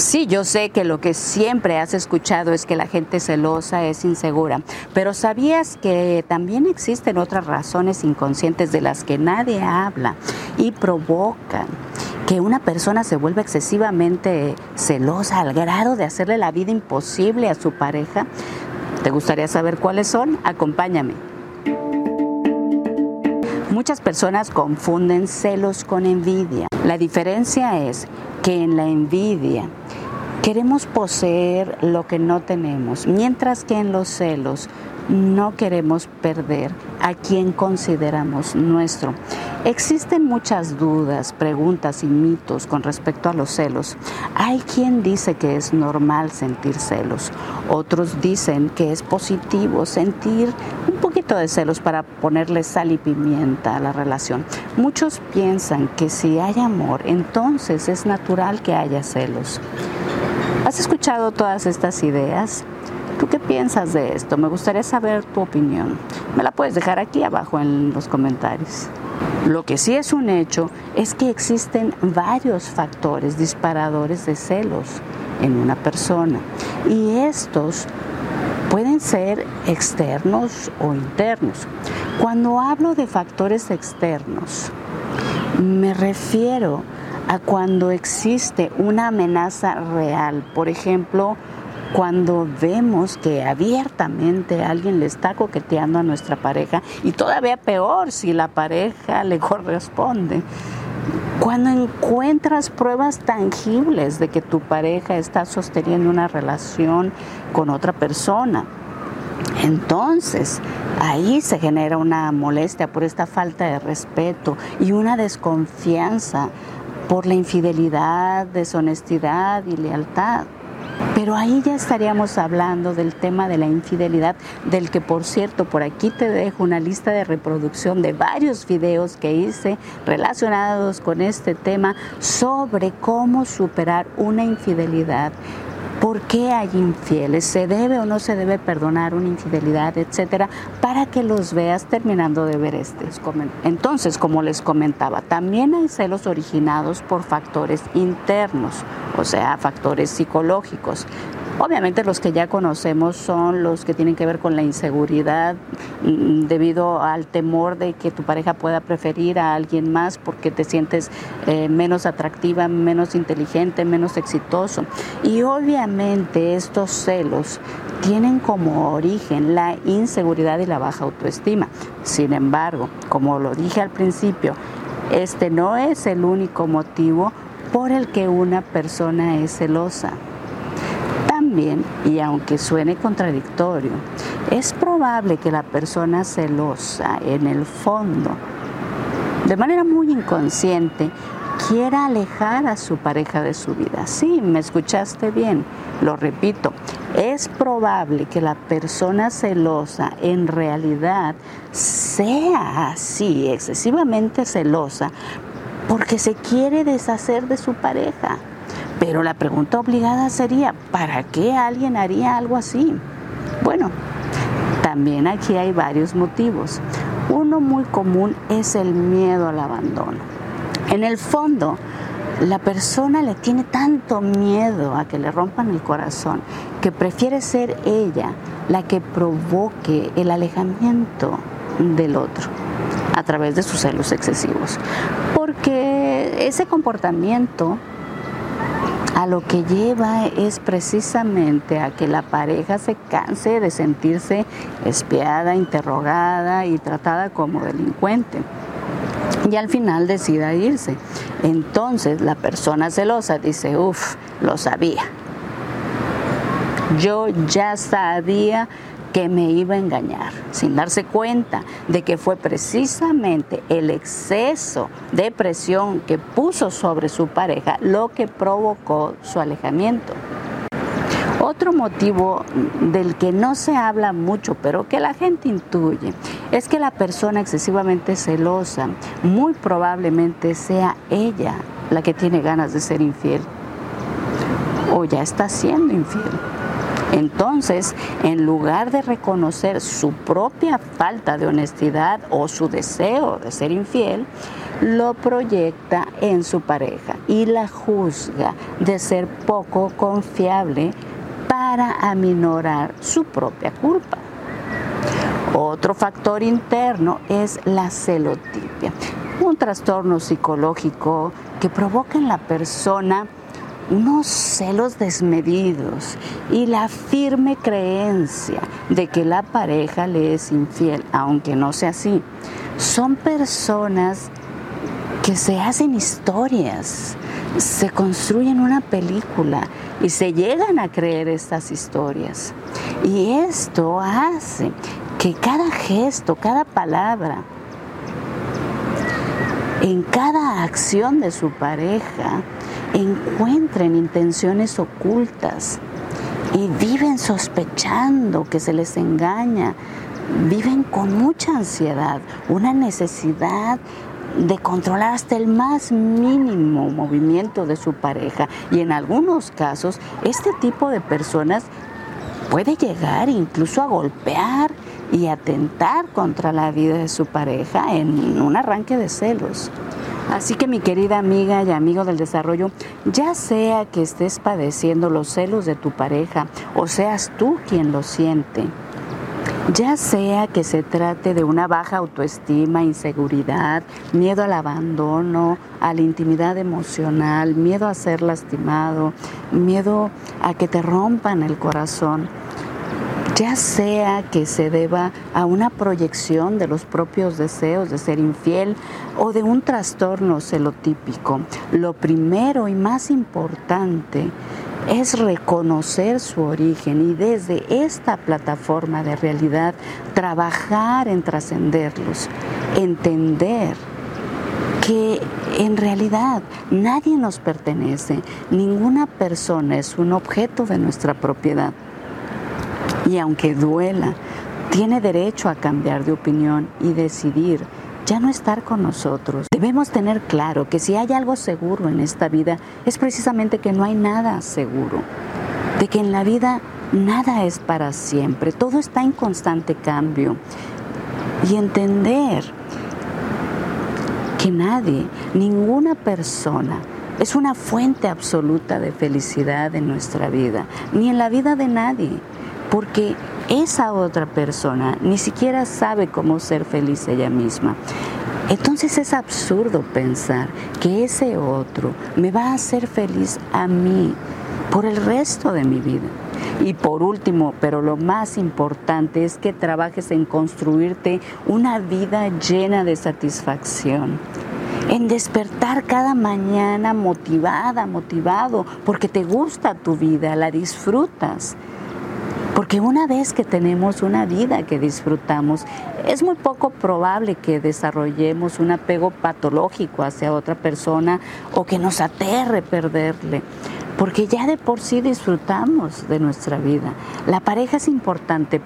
Sí, yo sé que lo que siempre has escuchado es que la gente celosa es insegura, pero ¿sabías que también existen otras razones inconscientes de las que nadie habla y provocan que una persona se vuelva excesivamente celosa al grado de hacerle la vida imposible a su pareja? ¿Te gustaría saber cuáles son? Acompáñame. Muchas personas confunden celos con envidia. La diferencia es que en la envidia queremos poseer lo que no tenemos, mientras que en los celos no queremos perder a quien consideramos nuestro. Existen muchas dudas, preguntas y mitos con respecto a los celos. Hay quien dice que es normal sentir celos, otros dicen que es positivo sentir un poquito de celos para ponerle sal y pimienta a la relación. Muchos piensan que si hay amor, entonces es natural que haya celos. ¿Has escuchado todas estas ideas? ¿Tú qué piensas de esto? Me gustaría saber tu opinión. Me la puedes dejar aquí abajo en los comentarios. Lo que sí es un hecho es que existen varios factores disparadores de celos en una persona y estos pueden ser externos o internos. Cuando hablo de factores externos, me refiero a cuando existe una amenaza real, por ejemplo, cuando vemos que abiertamente alguien le está coqueteando a nuestra pareja y todavía peor si la pareja le corresponde. Cuando encuentras pruebas tangibles de que tu pareja está sosteniendo una relación con otra persona, entonces ahí se genera una molestia por esta falta de respeto y una desconfianza por la infidelidad, deshonestidad y lealtad. Pero ahí ya estaríamos hablando del tema de la infidelidad, del que por cierto por aquí te dejo una lista de reproducción de varios videos que hice relacionados con este tema sobre cómo superar una infidelidad por qué hay infieles, se debe o no se debe perdonar una infidelidad, etcétera, para que los veas terminando de ver este. Entonces, como les comentaba, también hay celos originados por factores internos, o sea, factores psicológicos. Obviamente los que ya conocemos son los que tienen que ver con la inseguridad mm, debido al temor de que tu pareja pueda preferir a alguien más porque te sientes eh, menos atractiva, menos inteligente, menos exitoso. Y obviamente estos celos tienen como origen la inseguridad y la baja autoestima. Sin embargo, como lo dije al principio, este no es el único motivo por el que una persona es celosa y aunque suene contradictorio, es probable que la persona celosa en el fondo, de manera muy inconsciente, quiera alejar a su pareja de su vida. Sí, me escuchaste bien, lo repito, es probable que la persona celosa en realidad sea así, excesivamente celosa, porque se quiere deshacer de su pareja pero la pregunta obligada sería, ¿para qué alguien haría algo así? Bueno, también aquí hay varios motivos. Uno muy común es el miedo al abandono. En el fondo, la persona le tiene tanto miedo a que le rompan el corazón que prefiere ser ella la que provoque el alejamiento del otro a través de sus celos excesivos. Porque ese comportamiento a lo que lleva es precisamente a que la pareja se canse de sentirse espiada, interrogada y tratada como delincuente. Y al final decida irse. Entonces la persona celosa dice, uff, lo sabía. Yo ya sabía que me iba a engañar, sin darse cuenta de que fue precisamente el exceso de presión que puso sobre su pareja lo que provocó su alejamiento. Otro motivo del que no se habla mucho, pero que la gente intuye, es que la persona excesivamente celosa muy probablemente sea ella la que tiene ganas de ser infiel o ya está siendo infiel. Entonces, en lugar de reconocer su propia falta de honestidad o su deseo de ser infiel, lo proyecta en su pareja y la juzga de ser poco confiable para aminorar su propia culpa. Otro factor interno es la celotipia, un trastorno psicológico que provoca en la persona unos celos desmedidos y la firme creencia de que la pareja le es infiel, aunque no sea así. Son personas que se hacen historias, se construyen una película y se llegan a creer estas historias. Y esto hace que cada gesto, cada palabra, en cada acción de su pareja, encuentren intenciones ocultas y viven sospechando que se les engaña, viven con mucha ansiedad, una necesidad de controlar hasta el más mínimo movimiento de su pareja. Y en algunos casos, este tipo de personas puede llegar incluso a golpear y atentar contra la vida de su pareja en un arranque de celos. Así que mi querida amiga y amigo del desarrollo, ya sea que estés padeciendo los celos de tu pareja o seas tú quien lo siente, ya sea que se trate de una baja autoestima, inseguridad, miedo al abandono, a la intimidad emocional, miedo a ser lastimado, miedo a que te rompan el corazón, ya sea que se deba a una proyección de los propios deseos de ser infiel o de un trastorno celotípico, lo primero y más importante es reconocer su origen y desde esta plataforma de realidad trabajar en trascenderlos, entender que en realidad nadie nos pertenece, ninguna persona es un objeto de nuestra propiedad. Y aunque duela, tiene derecho a cambiar de opinión y decidir ya no estar con nosotros. Debemos tener claro que si hay algo seguro en esta vida es precisamente que no hay nada seguro, de que en la vida nada es para siempre, todo está en constante cambio. Y entender que nadie, ninguna persona, es una fuente absoluta de felicidad en nuestra vida, ni en la vida de nadie porque esa otra persona ni siquiera sabe cómo ser feliz ella misma. Entonces es absurdo pensar que ese otro me va a hacer feliz a mí por el resto de mi vida. Y por último, pero lo más importante es que trabajes en construirte una vida llena de satisfacción en despertar cada mañana motivada, motivado, porque te gusta tu vida, la disfrutas. Porque una vez que tenemos una vida que disfrutamos, es muy poco probable que desarrollemos un apego patológico hacia otra persona o que nos aterre perderle. Porque ya de por sí disfrutamos de nuestra vida. La pareja es importante,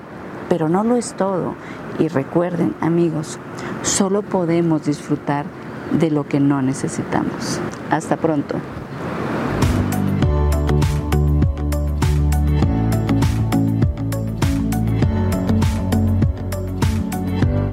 pero no lo es todo. Y recuerden, amigos, solo podemos disfrutar de lo que no necesitamos. Hasta pronto.